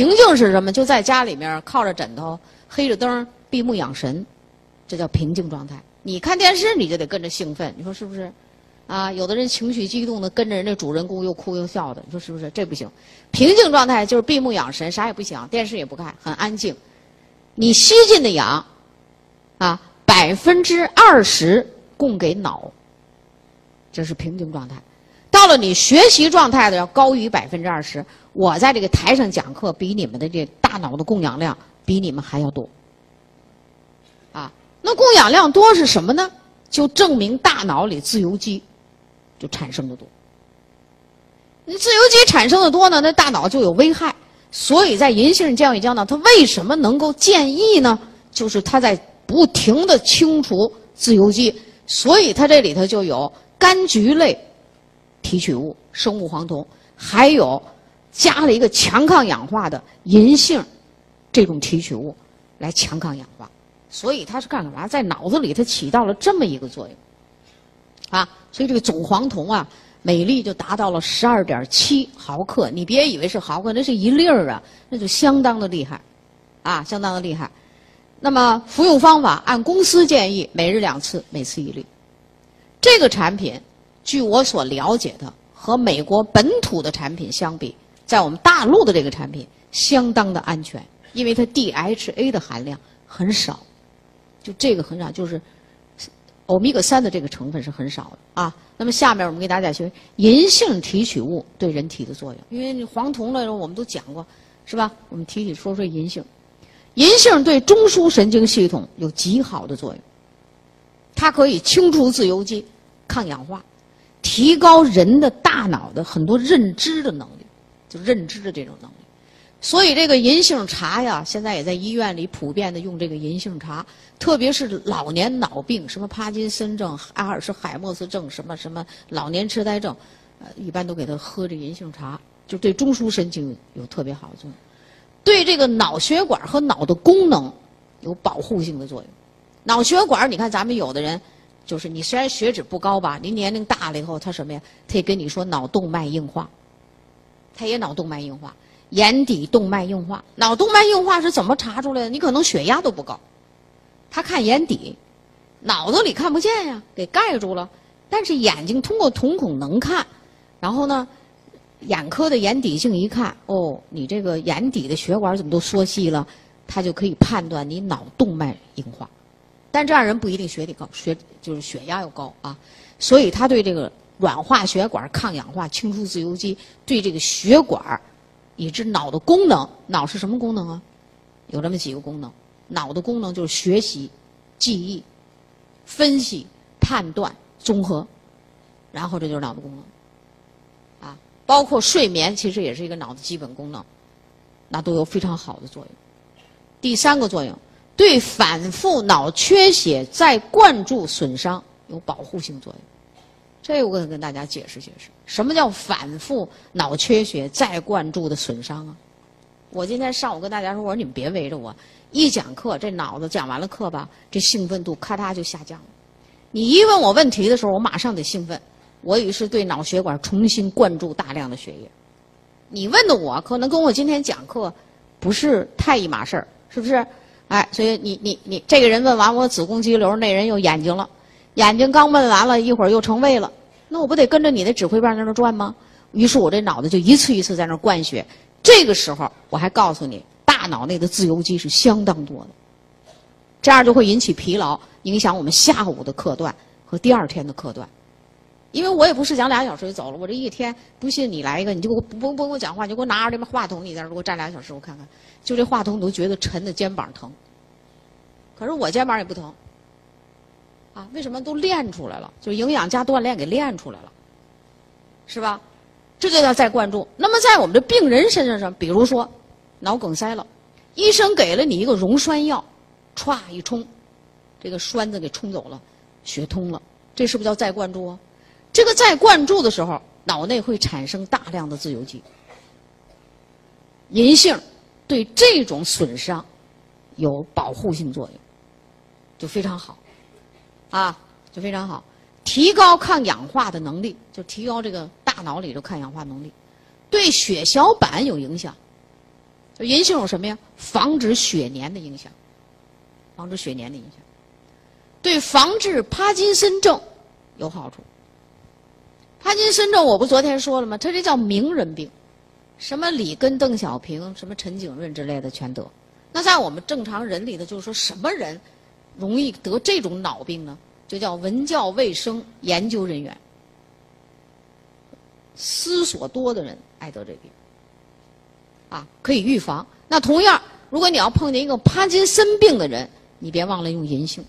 平静是什么？就在家里面靠着枕头，黑着灯，闭目养神，这叫平静状态。你看电视，你就得跟着兴奋，你说是不是？啊，有的人情绪激动的跟着人家主人公又哭又笑的，你说是不是？这不行。平静状态就是闭目养神，啥也不想，电视也不看，很安静。你吸进的氧，啊，百分之二十供给脑，这是平静状态。到了你学习状态的要高于百分之二十。我在这个台上讲课，比你们的这大脑的供氧量比你们还要多。啊，那供氧量多是什么呢？就证明大脑里自由基就产生的多。你自由基产生的多呢，那大脑就有危害。所以在银杏教育胶囊，它为什么能够建议呢？就是它在不停的清除自由基，所以它这里头就有柑橘类提取物、生物黄酮，还有加了一个强抗氧化的银杏这种提取物来强抗氧化。所以它是干干嘛？在脑子里它起到了这么一个作用啊！所以这个总黄酮啊。每粒就达到了十二点七毫克，你别以为是毫克，那是一粒儿啊，那就相当的厉害，啊，相当的厉害。那么服用方法按公司建议，每日两次，每次一粒。这个产品，据我所了解的，和美国本土的产品相比，在我们大陆的这个产品相当的安全，因为它 DHA 的含量很少，就这个很少，就是。欧米伽三的这个成分是很少的啊。那么下面我们给大家学银杏提取物对人体的作用，因为黄酮呢我们都讲过，是吧？我们提起说说银杏，银杏对中枢神经系统有极好的作用，它可以清除自由基、抗氧化，提高人的大脑的很多认知的能力，就认知的这种能力。所以这个银杏茶呀，现在也在医院里普遍的用这个银杏茶，特别是老年脑病，什么帕金森症、阿尔茨海默斯症，什么什么老年痴呆症，呃，一般都给他喝这银杏茶，就对中枢神经有特别好的作用，对这个脑血管和脑的功能有保护性的作用。脑血管，你看咱们有的人，就是你虽然血脂不高吧，您年龄大了以后，他什么呀？他也跟你说脑动脉硬化，他也脑动脉硬化。眼底动脉硬化，脑动脉硬化是怎么查出来的？你可能血压都不高，他看眼底，脑子里看不见呀，给盖住了。但是眼睛通过瞳孔能看，然后呢，眼科的眼底镜一看，哦，你这个眼底的血管怎么都缩细了？他就可以判断你脑动脉硬化。但这样人不一定血底高，血就是血压又高啊。所以他对这个软化血管、抗氧化、清除自由基，对这个血管。以致脑的功能，脑是什么功能啊？有这么几个功能，脑的功能就是学习、记忆、分析、判断、综合，然后这就是脑的功能，啊，包括睡眠，其实也是一个脑的基本功能，那都有非常好的作用。第三个作用，对反复脑缺血再灌注损伤有保护性作用。这我跟大家解释解释，什么叫反复脑缺血再灌注的损伤啊？我今天上午跟大家说，我说你们别围着我，一讲课这脑子讲完了课吧，这兴奋度咔嗒就下降了。你一问我问题的时候，我马上得兴奋，我于是对脑血管重新灌注大量的血液。你问的我可能跟我今天讲课不是太一码事儿，是不是？哎，所以你你你这个人问完我子宫肌瘤，那人又眼睛了。眼睛刚问完了，一会儿又成胃了，那我不得跟着你的指挥棒在那转吗？于是我这脑子就一次一次在那灌血。这个时候我还告诉你，大脑内的自由基是相当多的，这样就会引起疲劳，影响我们下午的课段和第二天的课段。因为我也不是讲俩小时就走了，我这一天不信你来一个，你就给我不不不给我讲话，你就给我拿着这话筒，你在那给我站俩小时，我看看，就这话筒你都觉得沉的肩膀疼。可是我肩膀也不疼。啊，为什么都练出来了？就营养加锻炼给练出来了，是吧？这就叫再灌注。那么在我们的病人身上上，比如说脑梗塞了，医生给了你一个溶栓药，歘一冲，这个栓子给冲走了，血通了，这是不是叫再灌注啊？这个再灌注的时候，脑内会产生大量的自由基，银杏对这种损伤有保护性作用，就非常好。啊，就非常好，提高抗氧化的能力，就提高这个大脑里的抗氧化能力，对血小板有影响，就银杏有什么呀？防止血粘的影响，防止血粘的影响，对防治帕金森症有好处。帕金森症我不昨天说了吗？它这叫名人病，什么里根、邓小平、什么陈景润之类的全得。那在我们正常人里头，就是说什么人容易得这种脑病呢？就叫文教卫生研究人员，思索多的人爱得这病。啊，可以预防。那同样，如果你要碰见一个帕金森病的人，你别忘了用银杏。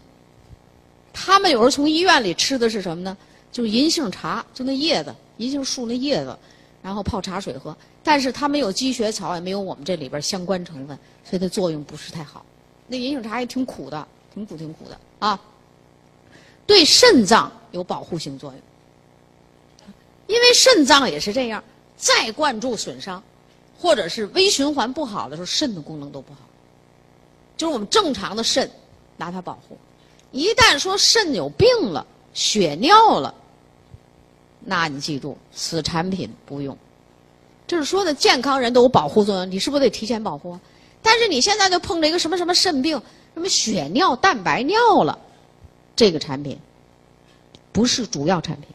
他们有时候从医院里吃的是什么呢？就是银杏茶，就那叶子，银杏树那叶子，然后泡茶水喝。但是它没有积雪草，也没有我们这里边相关成分，所以它作用不是太好。那银杏茶也挺苦的，挺苦挺苦的啊。对肾脏有保护性作用，因为肾脏也是这样，再灌注损伤。或者是微循环不好的时候，肾的功能都不好。就是我们正常的肾，拿它保护。一旦说肾有病了、血尿了，那你记住，此产品不用。就是说的健康人都有保护作用，你是不是得提前保护？但是你现在就碰着一个什么什么肾病，什么血尿、蛋白尿了，这个产品不是主要产品。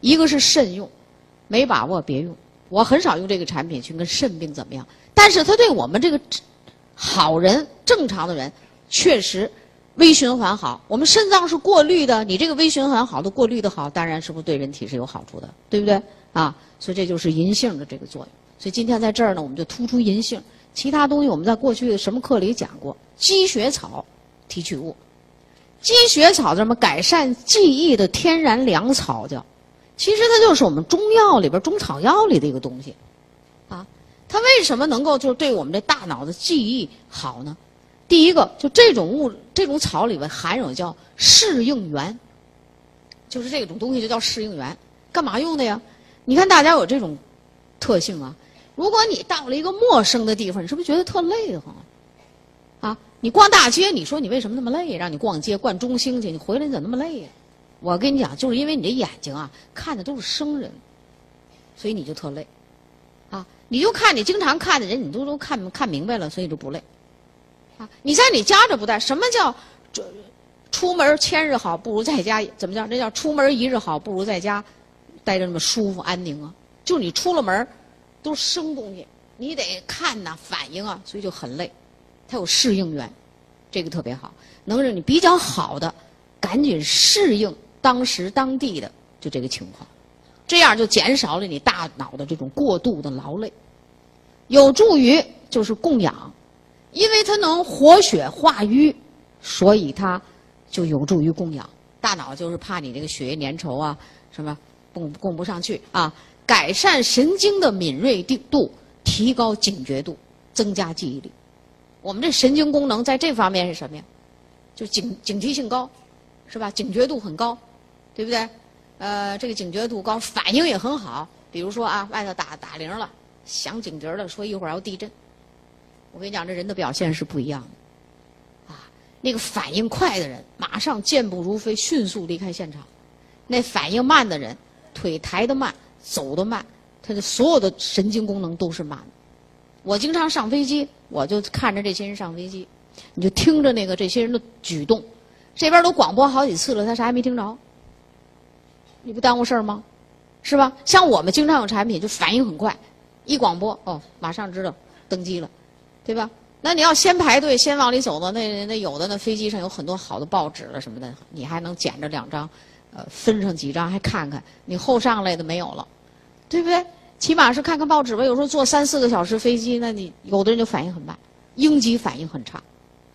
一个是慎用，没把握别用。我很少用这个产品去跟肾病怎么样，但是它对我们这个好人、正常的人，确实微循环好。我们肾脏是过滤的，你这个微循环好的过滤的好，当然是不是对人体是有好处的，对不对？啊，所以这就是银杏的这个作用。所以今天在这儿呢，我们就突出银杏。其他东西我们在过去的什么课里讲过，积雪草提取物，积雪草什么改善记忆的天然良草叫。其实它就是我们中药里边中草药里的一个东西，啊，它为什么能够就是对我们这大脑的记忆好呢？第一个，就这种物这种草里边含有叫适应原，就是这种东西就叫适应原，干嘛用的呀？你看大家有这种特性啊，如果你到了一个陌生的地方，你是不是觉得特累得慌？啊，你逛大街，你说你为什么那么累？让你逛街逛中兴去，你回来你怎么那么累呀？我跟你讲，就是因为你这眼睛啊，看的都是生人，所以你就特累，啊，你就看你经常看的人，你都都看看明白了，所以就不累，啊，你在你家这不带，什么叫这出门千日好，不如在家怎么叫？这叫出门一日好，不如在家待着那么舒服安宁啊！就你出了门，都是生东西，你得看呐，反应啊，所以就很累。它有适应源，这个特别好，能让你比较好的赶紧适应。当时当地的就这个情况，这样就减少了你大脑的这种过度的劳累，有助于就是供氧，因为它能活血化瘀，所以它就有助于供氧。大脑就是怕你这个血液粘稠啊，什么供供不上去啊，改善神经的敏锐度，提高警觉度，增加记忆力。我们这神经功能在这方面是什么呀？就警警惕性高，是吧？警觉度很高。对不对？呃，这个警觉度高，反应也很好。比如说啊，外头打打铃了，响警笛了，说一会儿要地震。我跟你讲，这人的表现是不一样的。啊，那个反应快的人，马上健步如飞，迅速离开现场；那反应慢的人，腿抬得慢，走得慢，他的所有的神经功能都是慢的。我经常上飞机，我就看着这些人上飞机，你就听着那个这些人的举动，这边都广播好几次了，他啥也没听着。你不耽误事儿吗？是吧？像我们经常有产品，就反应很快，一广播哦，马上知道登机了，对吧？那你要先排队，先往里走的。那那有的那飞机上有很多好的报纸了什么的，你还能捡着两张，呃，分上几张还看看。你后上来的没有了，对不对？起码是看看报纸吧。有时候坐三四个小时飞机，那你有的人就反应很慢，应激反应很差，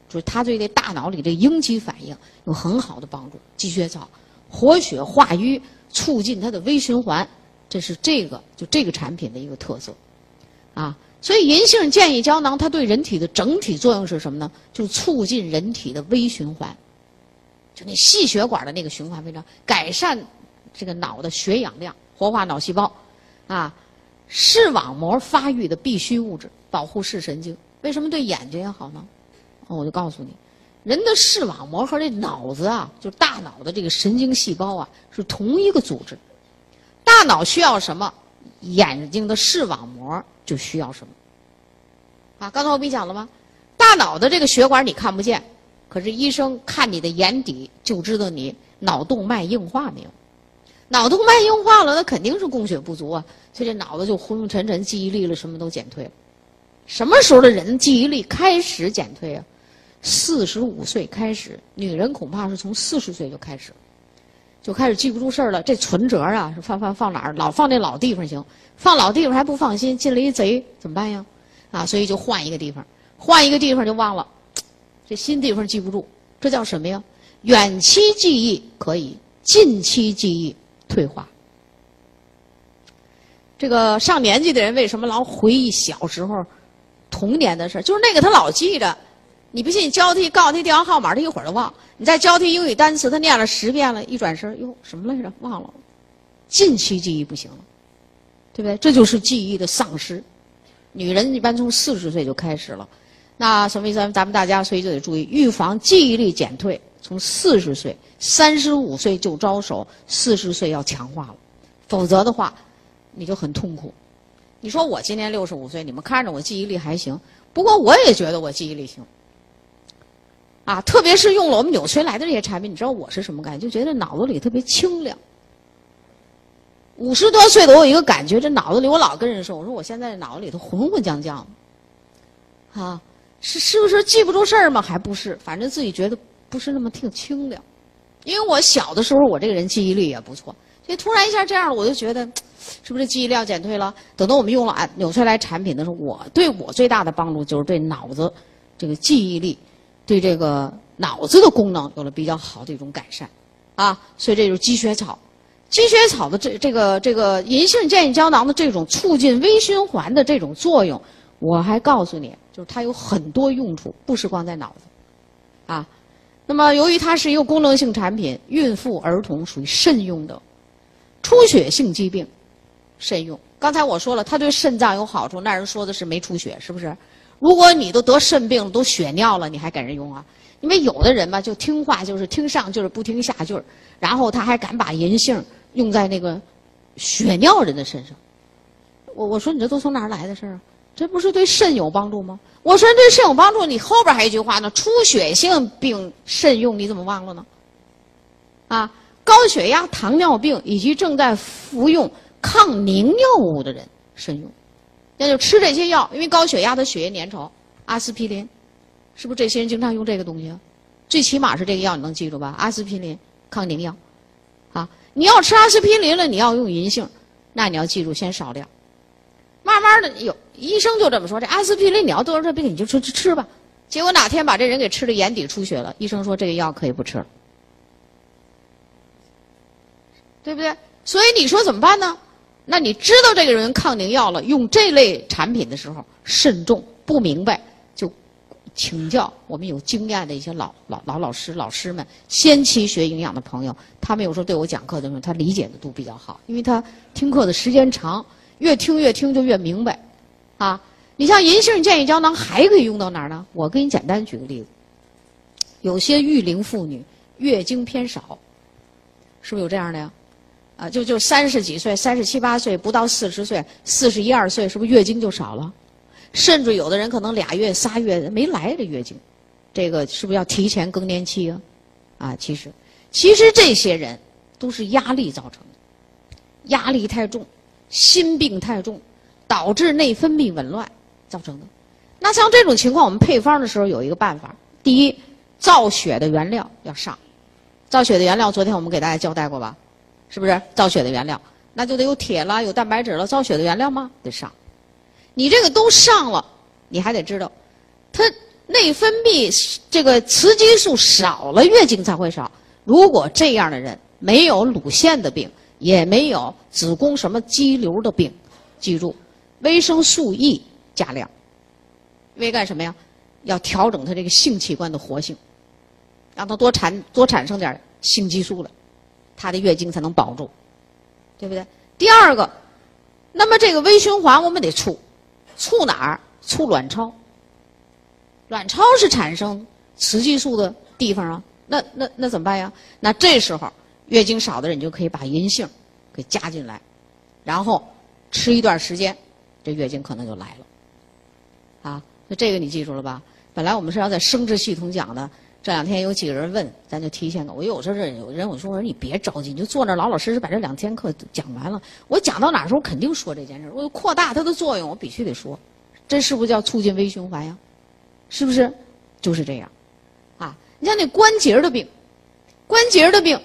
就是他对这大脑里这应激反应有很好的帮助。积雪草活血化瘀。促进它的微循环，这是这个就这个产品的一个特色，啊，所以银杏健益胶囊它对人体的整体作用是什么呢？就促进人体的微循环，就那细血管的那个循环非常改善这个脑的血氧量，活化脑细胞，啊，视网膜发育的必需物质，保护视神经。为什么对眼睛也好呢？我就告诉你。人的视网膜和这脑子啊，就大脑的这个神经细胞啊，是同一个组织。大脑需要什么，眼睛的视网膜就需要什么。啊，刚才我不讲了吗？大脑的这个血管你看不见，可是医生看你的眼底就知道你脑动脉硬化没有。脑动脉硬化了，那肯定是供血不足啊，所以这脑子就昏昏沉沉，记忆力了什么都减退。什么时候的人记忆力开始减退啊？四十五岁开始，女人恐怕是从四十岁就开始，就开始记不住事儿了。这存折啊，放放放哪儿？老放那老地方行，放老地方还不放心，进了一贼怎么办呀？啊，所以就换一个地方，换一个地方就忘了，这新地方记不住，这叫什么呀？远期记忆可以，近期记忆退化。这个上年纪的人为什么老回忆小时候童年的事就是那个他老记着。你不信？你教他，告诉他电话号码，他一会儿就忘。你再教他英语单词，他念了十遍了，一转身，哟，什么来着？忘了。近期记忆不行了，对不对？这就是记忆的丧失。女人一般从四十岁就开始了，那什么意思？咱们大家所以就得注意，预防记忆力减退。从四十岁、三十五岁就招手，四十岁要强化了，否则的话，你就很痛苦。你说我今年六十五岁，你们看着我记忆力还行，不过我也觉得我记忆力行。啊，特别是用了我们纽崔莱的这些产品，你知道我是什么感觉？就觉得脑子里特别清亮。五十多岁的我有一个感觉，这脑子里我老跟人说，我说我现在脑子里头混混浆浆。啊，是是不是记不住事儿吗？还不是，反正自己觉得不是那么挺清的。因为我小的时候我这个人记忆力也不错，所以突然一下这样了，我就觉得是不是记忆力要减退了？等到我们用了啊纽崔莱产品的时候，我对我最大的帮助就是对脑子这个记忆力。对这个脑子的功能有了比较好的一种改善，啊，所以这就是积雪草。积雪草的这这个这个银杏健益胶囊的这种促进微循环的这种作用，我还告诉你，就是它有很多用处，不是光在脑子，啊。那么由于它是一个功能性产品，孕妇、儿童属于慎用的，出血性疾病慎用。刚才我说了，它对肾脏有好处，那人说的是没出血，是不是？如果你都得肾病都血尿了，你还给人用啊？因为有的人吧，就听话，就是听上句儿不听下句儿，然后他还敢把银杏用在那个血尿人的身上。我我说你这都从哪儿来的事儿啊？这不是对肾有帮助吗？我说对肾有帮助，你后边还一句话呢：出血性病慎用，你怎么忘了呢？啊，高血压、糖尿病以及正在服用抗凝药物的人慎用。那就吃这些药，因为高血压的血液粘稠，阿司匹林，是不是这些人经常用这个东西啊？最起码是这个药你能记住吧？阿司匹林，抗凝药，啊，你要吃阿司匹林了，你要用银杏，那你要记住先少量，慢慢的有医生就这么说，这阿司匹林你要得了这病你就吃吃吃吧，结果哪天把这人给吃的眼底出血了，医生说这个药可以不吃了，对不对？所以你说怎么办呢？那你知道这个人抗凝药了，用这类产品的时候慎重，不明白就请教我们有经验的一些老老老老师老师们，先期学营养的朋友，他们有时候对我讲课的时候，他理解的都比较好，因为他听课的时间长，越听越听就越明白，啊，你像银杏健益胶囊还可以用到哪儿呢？我给你简单举个例子，有些育龄妇女月经偏少，是不是有这样的呀？啊，就就三十几岁，三十七八岁，不到四十岁，四十一二岁，是不是月经就少了？甚至有的人可能俩月、仨月没来这月经，这个是不是要提前更年期啊？啊，其实，其实这些人都是压力造成的，压力太重，心病太重，导致内分泌紊乱造成的。那像这种情况，我们配方的时候有一个办法：第一，造血的原料要上，造血的原料，昨天我们给大家交代过吧？是不是造血的原料？那就得有铁了，有蛋白质了。造血的原料吗？得上。你这个都上了，你还得知道，它内分泌这个雌激素少了，月经才会少。如果这样的人没有乳腺的病，也没有子宫什么肌瘤的病，记住，维生素 E 加量。因为干什么呀？要调整他这个性器官的活性，让他多产多产生点性激素了。它的月经才能保住，对不对？第二个，那么这个微循环我们得促，促哪儿？促卵巢。卵巢是产生雌激素的地方啊，那那那怎么办呀？那这时候月经少的人就可以把银杏给加进来，然后吃一段时间，这月经可能就来了。啊，那这个你记住了吧？本来我们是要在生殖系统讲的，这两天有几个人问，咱就提前了。我有时候这有人我说我说你别着急，你就坐那老老实实把这两天课讲完了。我讲到哪时候，肯定说这件事我扩大它的作用，我必须得说。这是不是叫促进微循环呀？是不是？就是这样。啊，你像那关节的病，关节的病，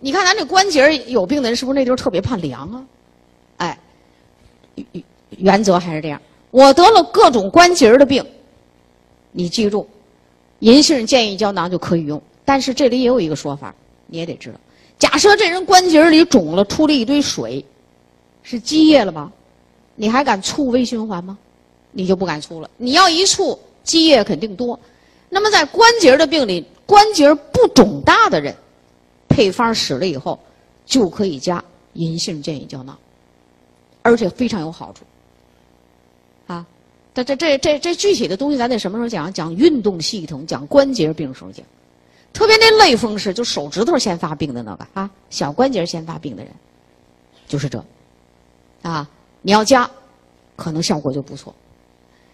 你看咱这关节有病的人，是不是那地方特别怕凉啊？哎，原则还是这样。我得了各种关节的病。你记住，银杏健益胶囊就可以用，但是这里也有一个说法，你也得知道。假设这人关节里肿了，出了一堆水，是积液了吗？你还敢促微循环吗？你就不敢促了。你要一促，积液肯定多。那么在关节的病里，关节不肿大的人，配方使了以后，就可以加银杏健益胶囊，而且非常有好处。这这这这这具体的东西，咱得什么时候讲？讲运动系统，讲关节病时候讲。特别那类风湿，就手指头先发病的那个啊，小关节先发病的人，就是这。啊，你要加，可能效果就不错。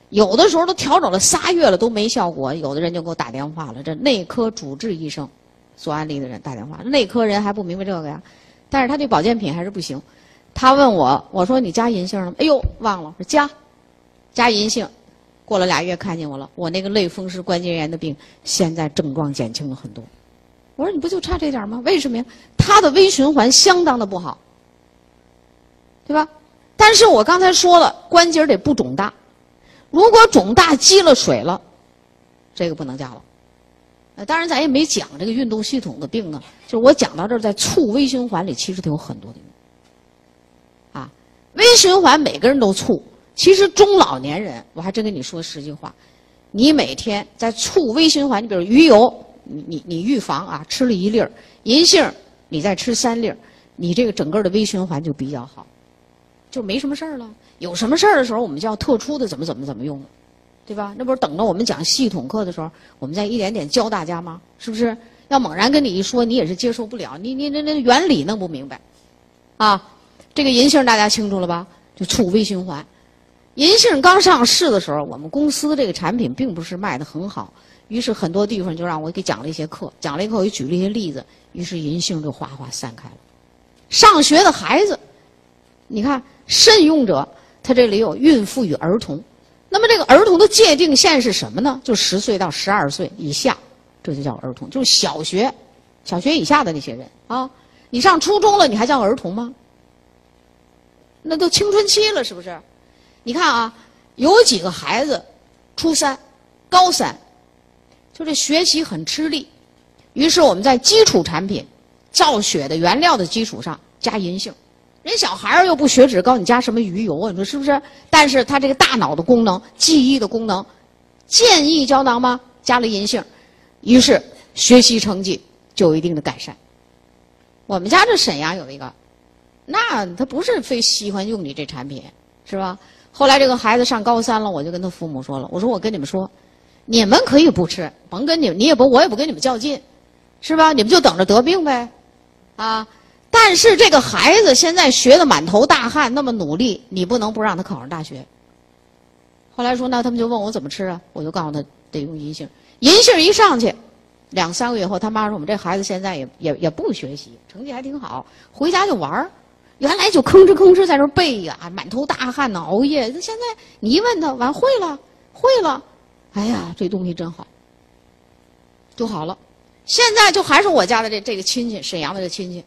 有的时候都调整了仨月了都没效果，有的人就给我打电话了。这内科主治医生做安利的人打电话，内科人还不明白这个呀，但是他对保健品还是不行。他问我，我说你加银杏了吗？哎呦，忘了，说加。加银杏，过了俩月看见我了，我那个类风湿关节炎的病现在症状减轻了很多。我说你不就差这点吗？为什么呀？它的微循环相当的不好，对吧？但是我刚才说了，关节得不肿大，如果肿大积了水了，这个不能加了。呃，当然咱也没讲这个运动系统的病啊，就是我讲到这儿，在促微循环里其实它有很多的用。啊，微循环每个人都促。其实中老年人，我还真跟你说实际话，你每天在促微循环，你比如鱼油，你你你预防啊，吃了一粒儿银杏，你再吃三粒儿，你这个整个的微循环就比较好，就没什么事儿了。有什么事儿的时候，我们就要特殊的怎么怎么怎么用，对吧？那不是等着我们讲系统课的时候，我们再一点点教大家吗？是不是？要猛然跟你一说，你也是接受不了，你你那那原理弄不明白，啊，这个银杏大家清楚了吧？就促微循环。银杏刚上市的时候，我们公司这个产品并不是卖的很好，于是很多地方就让我给讲了一些课，讲了以后我就举了一些例子，于是银杏就哗哗散开了。上学的孩子，你看慎用者，他这里有孕妇与儿童，那么这个儿童的界定线是什么呢？就十岁到十二岁以下，这就叫儿童，就是小学、小学以下的那些人啊。你上初中了，你还叫儿童吗？那都青春期了，是不是？你看啊，有几个孩子，初三、高三，就这学习很吃力。于是我们在基础产品、造血的原料的基础上加银杏。人小孩儿又不血脂高你加什么鱼油啊？你说是不是？但是他这个大脑的功能、记忆的功能，建议胶囊吗？加了银杏，于是学习成绩就有一定的改善。我们家这沈阳有一个，那他不是非喜欢用你这产品，是吧？后来这个孩子上高三了，我就跟他父母说了，我说我跟你们说，你们可以不吃，甭跟你，你也不，我也不跟你们较劲，是吧？你们就等着得病呗，啊！但是这个孩子现在学的满头大汗，那么努力，你不能不让他考上大学。后来说，那他们就问我怎么吃啊？我就告诉他得用银杏，银杏一上去，两三个月以后，他妈说我们这孩子现在也也也不学习，成绩还挺好，回家就玩儿。原来就吭哧吭哧在那背呀，满头大汗呢，熬夜。那现在你一问他，完会了，会了。哎呀，这东西真好，就好了。现在就还是我家的这这个亲戚，沈阳的这亲戚，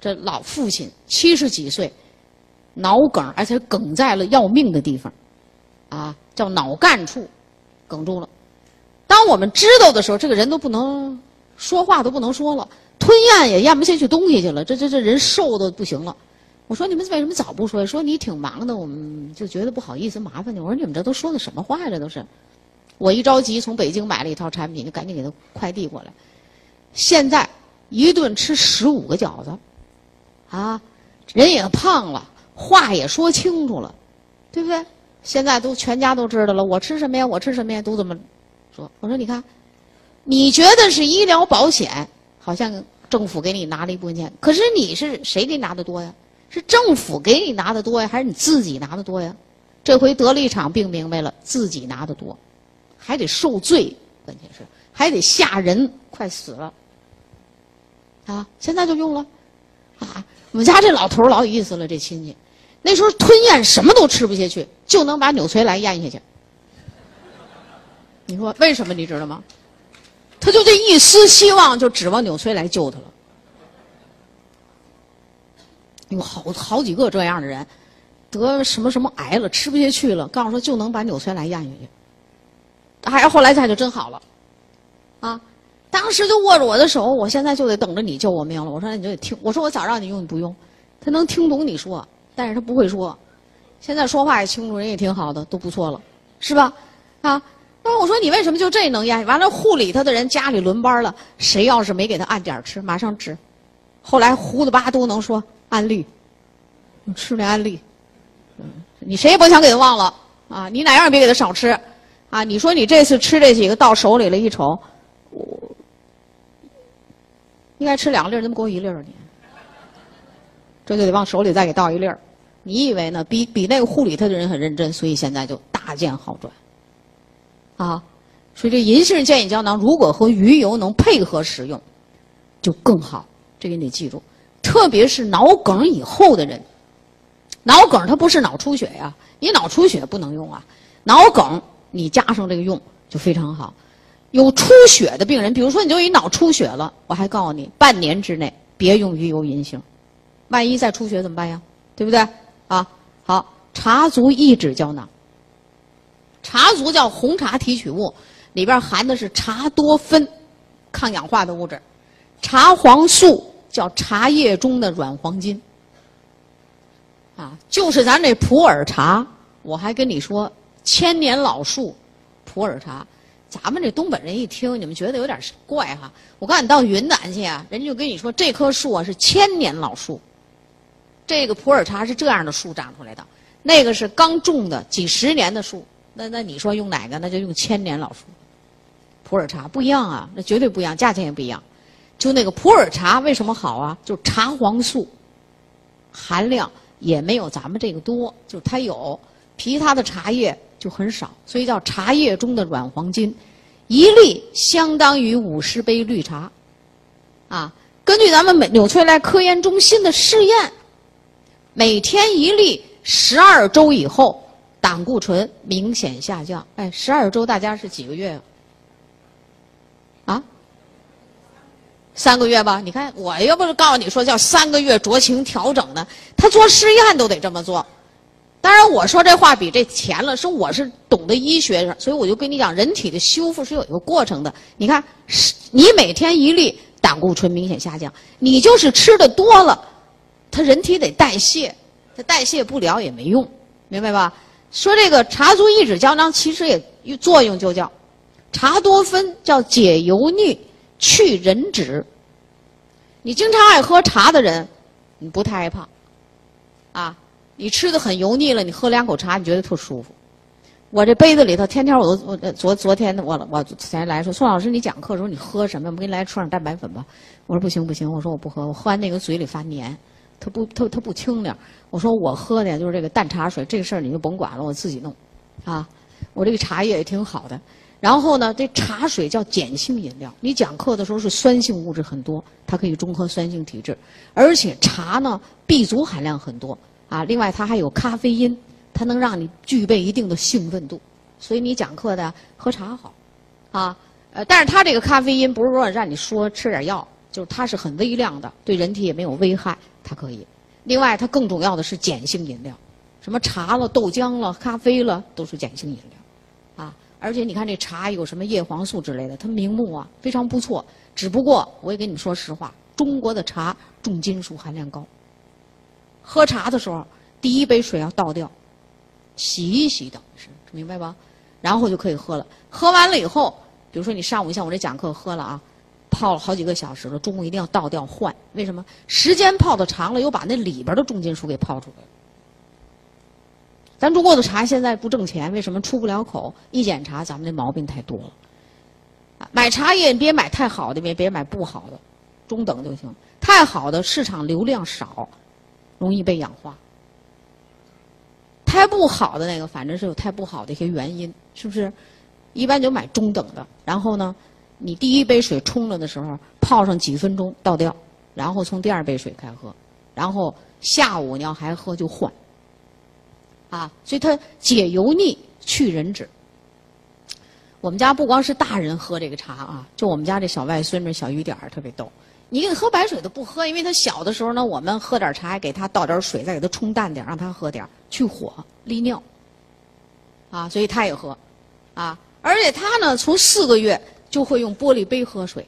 这老父亲七十几岁，脑梗，而且梗在了要命的地方，啊，叫脑干处，梗住了。当我们知道的时候，这个人都不能说话，都不能说了。吞咽也咽不下去东西去了，这这这人瘦的不行了。我说你们为什么早不说？说你挺忙的，我们就觉得不好意思麻烦你。我说你们这都说的什么话呀？这都是。我一着急从北京买了一套产品，就赶紧给他快递过来。现在一顿吃十五个饺子，啊，人也胖了，话也说清楚了，对不对？现在都全家都知道了，我吃什么呀？我吃什么呀？都这么说。我说你看，你觉得是医疗保险？好像政府给你拿了一部分钱，可是你是谁给你拿的多呀？是政府给你拿的多呀，还是你自己拿的多呀？这回得了一场病，明白了，自己拿的多，还得受罪，关键是还得吓人，快死了。啊，现在就用了，啊，我们家这老头老有意思了，这亲戚，那时候吞咽什么都吃不下去，就能把纽崔莱咽下去。你说为什么？你知道吗？他就这一丝希望，就指望纽崔莱救他了。有好好几个这样的人，得什么什么癌了，吃不下去了，告诉说就能把纽崔莱咽下去。哎，后来他就真好了，啊，当时就握着我的手，我现在就得等着你救我命了。我说那你就得听，我说我早让你用，你不用。他能听懂你说，但是他不会说。现在说话也清楚，人也挺好的，都不错了，是吧？啊，那我说你为什么就这能咽？完了，护理他的人家里轮班了，谁要是没给他按点吃，马上吃。后来胡子巴都能说。安利，吃那安利，你谁也甭想给他忘了啊！你哪样别给他少吃，啊！你说你这次吃这几个到手里了，一瞅，我应该吃两粒，怎么给我一粒儿呢？这就得往手里再给倒一粒儿。你以为呢？比比那个护理他的人很认真，所以现在就大见好转。啊，所以这银杏健眼胶囊如果和鱼油能配合使用，就更好。这个你得记住。特别是脑梗以后的人，脑梗它不是脑出血呀，你脑出血不能用啊。脑梗你加上这个用就非常好。有出血的病人，比如说你就一脑出血了，我还告诉你，半年之内别用鱼油银杏，万一再出血怎么办呀？对不对？啊，好，茶足抑制胶囊。茶足叫红茶提取物，里边含的是茶多酚，抗氧化的物质，茶黄素。叫茶叶中的软黄金，啊，就是咱这普洱茶。我还跟你说，千年老树，普洱茶。咱们这东北人一听，你们觉得有点怪哈。我告诉你，到云南去啊，人家就跟你说，这棵树啊是千年老树。这个普洱茶是这样的树长出来的，那个是刚种的几十年的树。那那你说用哪个？那就用千年老树。普洱茶不一样啊，那绝对不一样，价钱也不一样。就那个普洱茶为什么好啊？就茶黄素含量也没有咱们这个多，就它有，其他的茶叶就很少，所以叫茶叶中的软黄金，一粒相当于五十杯绿茶，啊，根据咱们美纽崔莱科研中心的试验，每天一粒，十二周以后胆固醇明显下降。哎，十二周大家是几个月？啊？三个月吧，你看我要不是告诉你说叫三个月酌情调整呢，他做试验都得这么做。当然我说这话比这钱了，是我是懂得医学，所以我就跟你讲，人体的修复是有一个过程的。你看，你每天一粒胆固醇明显下降，你就是吃的多了，他人体得代谢，他代谢不了也没用，明白吧？说这个茶足抑制胶囊其实也作用就叫茶多酚，叫解油腻。去人脂，你经常爱喝茶的人，你不太爱胖，啊，你吃的很油腻了，你喝两口茶，你觉得特舒服。我这杯子里头，天天我都我昨昨天我我前来说，宋老师你讲课的时候你喝什么？我给你来出点蛋白粉吧。我说不行不行，我说我不喝，我喝完那个嘴里发黏，它不它它不清凉。我说我喝的就是这个淡茶水，这个事儿你就甭管了，我自己弄，啊，我这个茶叶也挺好的。然后呢，这茶水叫碱性饮料。你讲课的时候是酸性物质很多，它可以中和酸性体质。而且茶呢，B 族含量很多啊。另外它还有咖啡因，它能让你具备一定的兴奋度。所以你讲课的喝茶好，啊，呃，但是它这个咖啡因不是说让你说吃点药，就是它是很微量的，对人体也没有危害，它可以。另外它更重要的是碱性饮料，什么茶了、豆浆了、咖啡了，都是碱性饮料。啊而且你看这茶有什么叶黄素之类的，它明目啊，非常不错。只不过我也跟你说实话，中国的茶重金属含量高。喝茶的时候，第一杯水要倒掉，洗一洗等是，明白吧？然后就可以喝了。喝完了以后，比如说你上午像我这讲课喝了啊，泡了好几个小时了，中午一定要倒掉换。为什么？时间泡的长了，又把那里边的重金属给泡出来了。咱中国的茶现在不挣钱，为什么出不了口？一检查，咱们的毛病太多了。买茶叶别买太好的，别别买不好的，中等就行。太好的市场流量少，容易被氧化。太不好的那个，反正是有太不好的一些原因，是不是？一般就买中等的。然后呢，你第一杯水冲了的时候，泡上几分钟倒掉，然后从第二杯水开喝，然后下午你要还喝就换。啊，所以它解油腻、去人脂。我们家不光是大人喝这个茶啊，就我们家这小外孙女小雨点儿特别逗。你给喝白水都不喝，因为他小的时候呢，我们喝点茶，给他倒点水，再给他冲淡点，让他喝点去火利尿。啊，所以他也喝，啊，而且他呢，从四个月就会用玻璃杯喝水。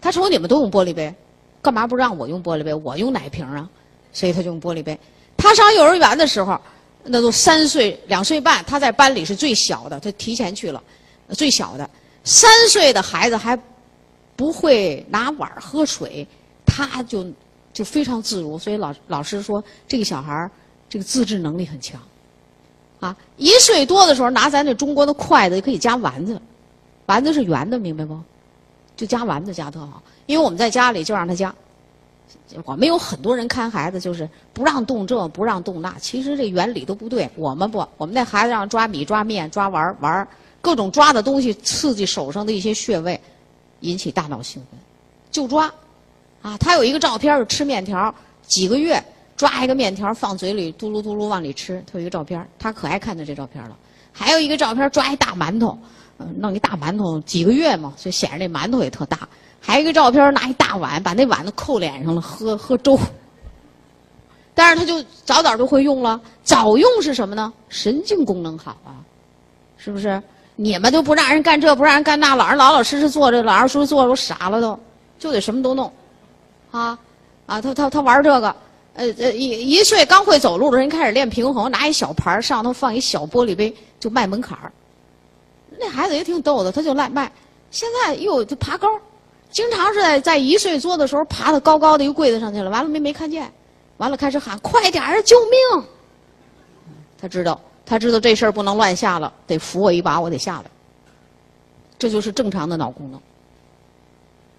他瞅你们都用玻璃杯，干嘛不让我用玻璃杯？我用奶瓶啊，所以他就用玻璃杯。他上幼儿园的时候。那都三岁两岁半，他在班里是最小的，他提前去了，最小的三岁的孩子还不会拿碗喝水，他就就非常自如，所以老老师说这个小孩这个自制能力很强，啊，一岁多的时候拿咱这中国的筷子就可以夹丸子，丸子是圆的，明白不？就夹丸子夹特好，因为我们在家里就让他夹。我们有很多人看孩子，就是不让动这，不让动那。其实这原理都不对。我们不，我们那孩子让抓米、抓面、抓玩玩各种抓的东西，刺激手上的一些穴位，引起大脑兴奋，就抓。啊，他有一个照片是吃面条，几个月抓一个面条放嘴里，嘟噜嘟噜往里吃。他有一个照片，他可爱看到这照片了。还有一个照片，抓一大馒头，弄一大馒头，几个月嘛，所以显着那馒头也特大。还有一个照片，拿一大碗，把那碗都扣脸上了，喝喝粥。但是他就早早就会用了，早用是什么呢？神经功能好啊，是不是？你们都不让人干这，不让人干那，老人老老实实坐着，老实实坐着，我傻了都，就得什么都弄，啊啊！他他他玩这个，呃呃，一一岁刚会走路的人开始练平衡，拿一小盘上头放一小玻璃杯，就迈门槛儿。那孩子也挺逗的，他就赖迈。现在又就爬高。经常是在在一岁多的时候爬到高高的一个柜子上去了，完了没没看见，完了开始喊快点儿救命！他知道他知道这事儿不能乱下了，得扶我一把，我得下来。这就是正常的脑功能，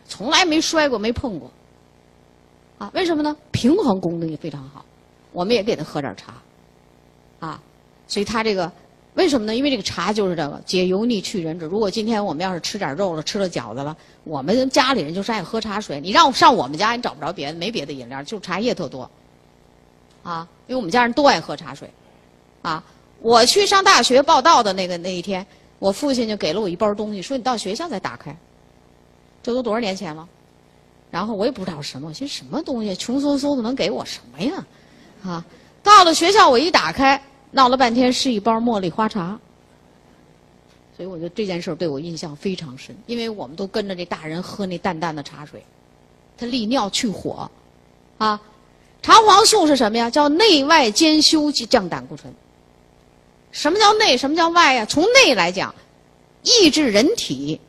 从来没摔过没碰过，啊，为什么呢？平衡功能也非常好，我们也给他喝点茶，啊，所以他这个。为什么呢？因为这个茶就是这个解油腻去人脂。如果今天我们要是吃点肉了，吃了饺子了，我们家里人就是爱喝茶水。你让我上我们家，你找不着别的，没别的饮料，就茶叶特多。啊，因为我们家人都爱喝茶水。啊，我去上大学报道的那个那一天，我父亲就给了我一包东西，说你到学校再打开。这都多少年前了？然后我也不知道什么，我寻思什么东西，穷嗖嗖的能给我什么呀？啊，到了学校我一打开。闹了半天是一包茉莉花茶，所以我觉得这件事对我印象非常深，因为我们都跟着这大人喝那淡淡的茶水，它利尿去火，啊，茶黄素是什么呀？叫内外兼修降胆固醇。什么叫内？什么叫外呀？从内来讲，抑制人体，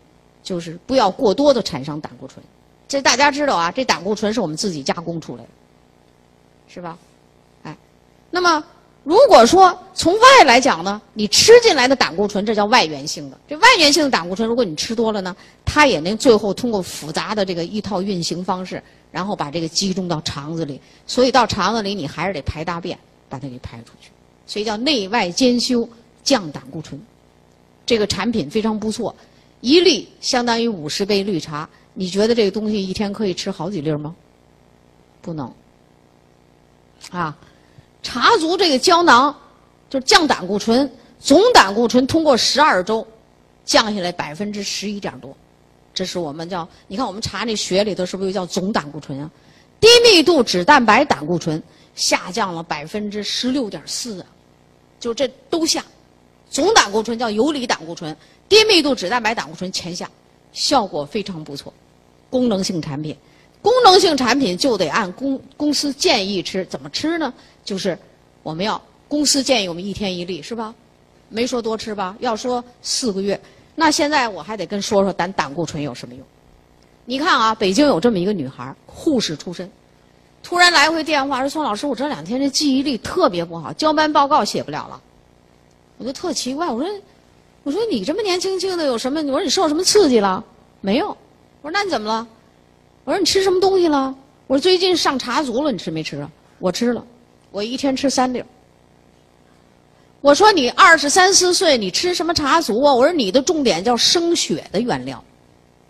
就是不要过多的产生胆固醇。这大家知道啊，这胆固醇是我们自己加工出来的，是吧？哎，那么。如果说从外来讲呢，你吃进来的胆固醇，这叫外源性的。这外源性的胆固醇，如果你吃多了呢，它也能最后通过复杂的这个一套运行方式，然后把这个集中到肠子里。所以到肠子里，你还是得排大便，把它给排出去。所以叫内外兼修，降胆固醇。这个产品非常不错，一粒相当于五十杯绿茶。你觉得这个东西一天可以吃好几粒吗？不能。啊。查足这个胶囊，就是降胆固醇，总胆固醇通过十二周降下来百分之十一点多，这是我们叫你看我们查那血里头是不是又叫总胆固醇啊？低密度脂蛋白胆固醇下降了百分之十六点四啊，就这都下，总胆固醇叫游离胆固醇，低密度脂蛋白胆固醇全下，效果非常不错，功能性产品。功能性产品就得按公公司建议吃，怎么吃呢？就是我们要公司建议我们一天一粒，是吧？没说多吃吧？要说四个月，那现在我还得跟说说胆胆固醇有什么用？你看啊，北京有这么一个女孩，护士出身，突然来回电话说：“宋老师，我这两天这记忆力特别不好，交班报告写不了了。”我就特奇怪，我说：“我说你这么年轻轻的，有什么？我说你受什么刺激了？没有。我说那你怎么了？”我说你吃什么东西了？我说最近上茶足了，你吃没吃啊？我吃了，我一天吃三粒我说你二十三四岁，你吃什么茶足啊？我说你的重点叫生血的原料，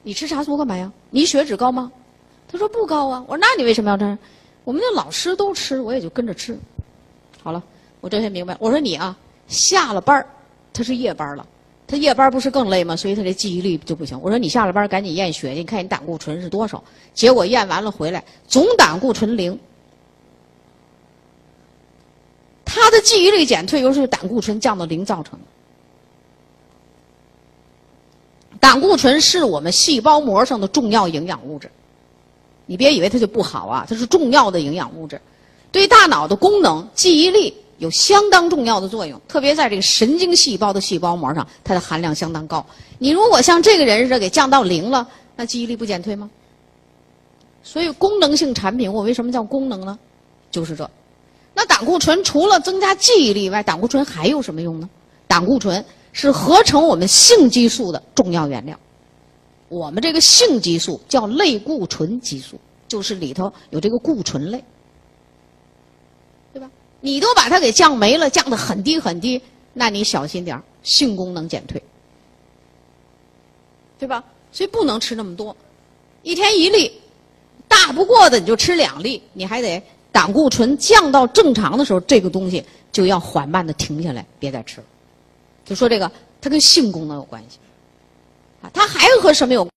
你吃茶足干嘛呀？你血脂高吗？他说不高啊。我说那你为什么要吃？我们的老师都吃，我也就跟着吃。好了，我这才明白。我说你啊，下了班，他是夜班了，他夜班不是更累吗？所以他这记忆力就不行。我说你下了班赶紧验血，你看你胆固醇是多少？结果验完了回来，总胆固醇零。他的记忆力减退，又是胆固醇降到零造成的。胆固醇是我们细胞膜上的重要营养物质，你别以为它就不好啊，它是重要的营养物质，对大脑的功能、记忆力有相当重要的作用。特别在这个神经细胞的细胞膜上，它的含量相当高。你如果像这个人似的给降到零了，那记忆力不减退吗？所以功能性产品，我为什么叫功能呢？就是这。那胆固醇除了增加记忆力外，胆固醇还有什么用呢？胆固醇是合成我们性激素的重要原料。我们这个性激素叫类固醇激素，就是里头有这个固醇类，对吧？你都把它给降没了，降得很低很低，那你小心点性功能减退，对吧？所以不能吃那么多，一天一粒，大不过的你就吃两粒，你还得。胆固醇降到正常的时候，这个东西就要缓慢的停下来，别再吃了。就说这个，它跟性功能有关系，啊，它还和什么有？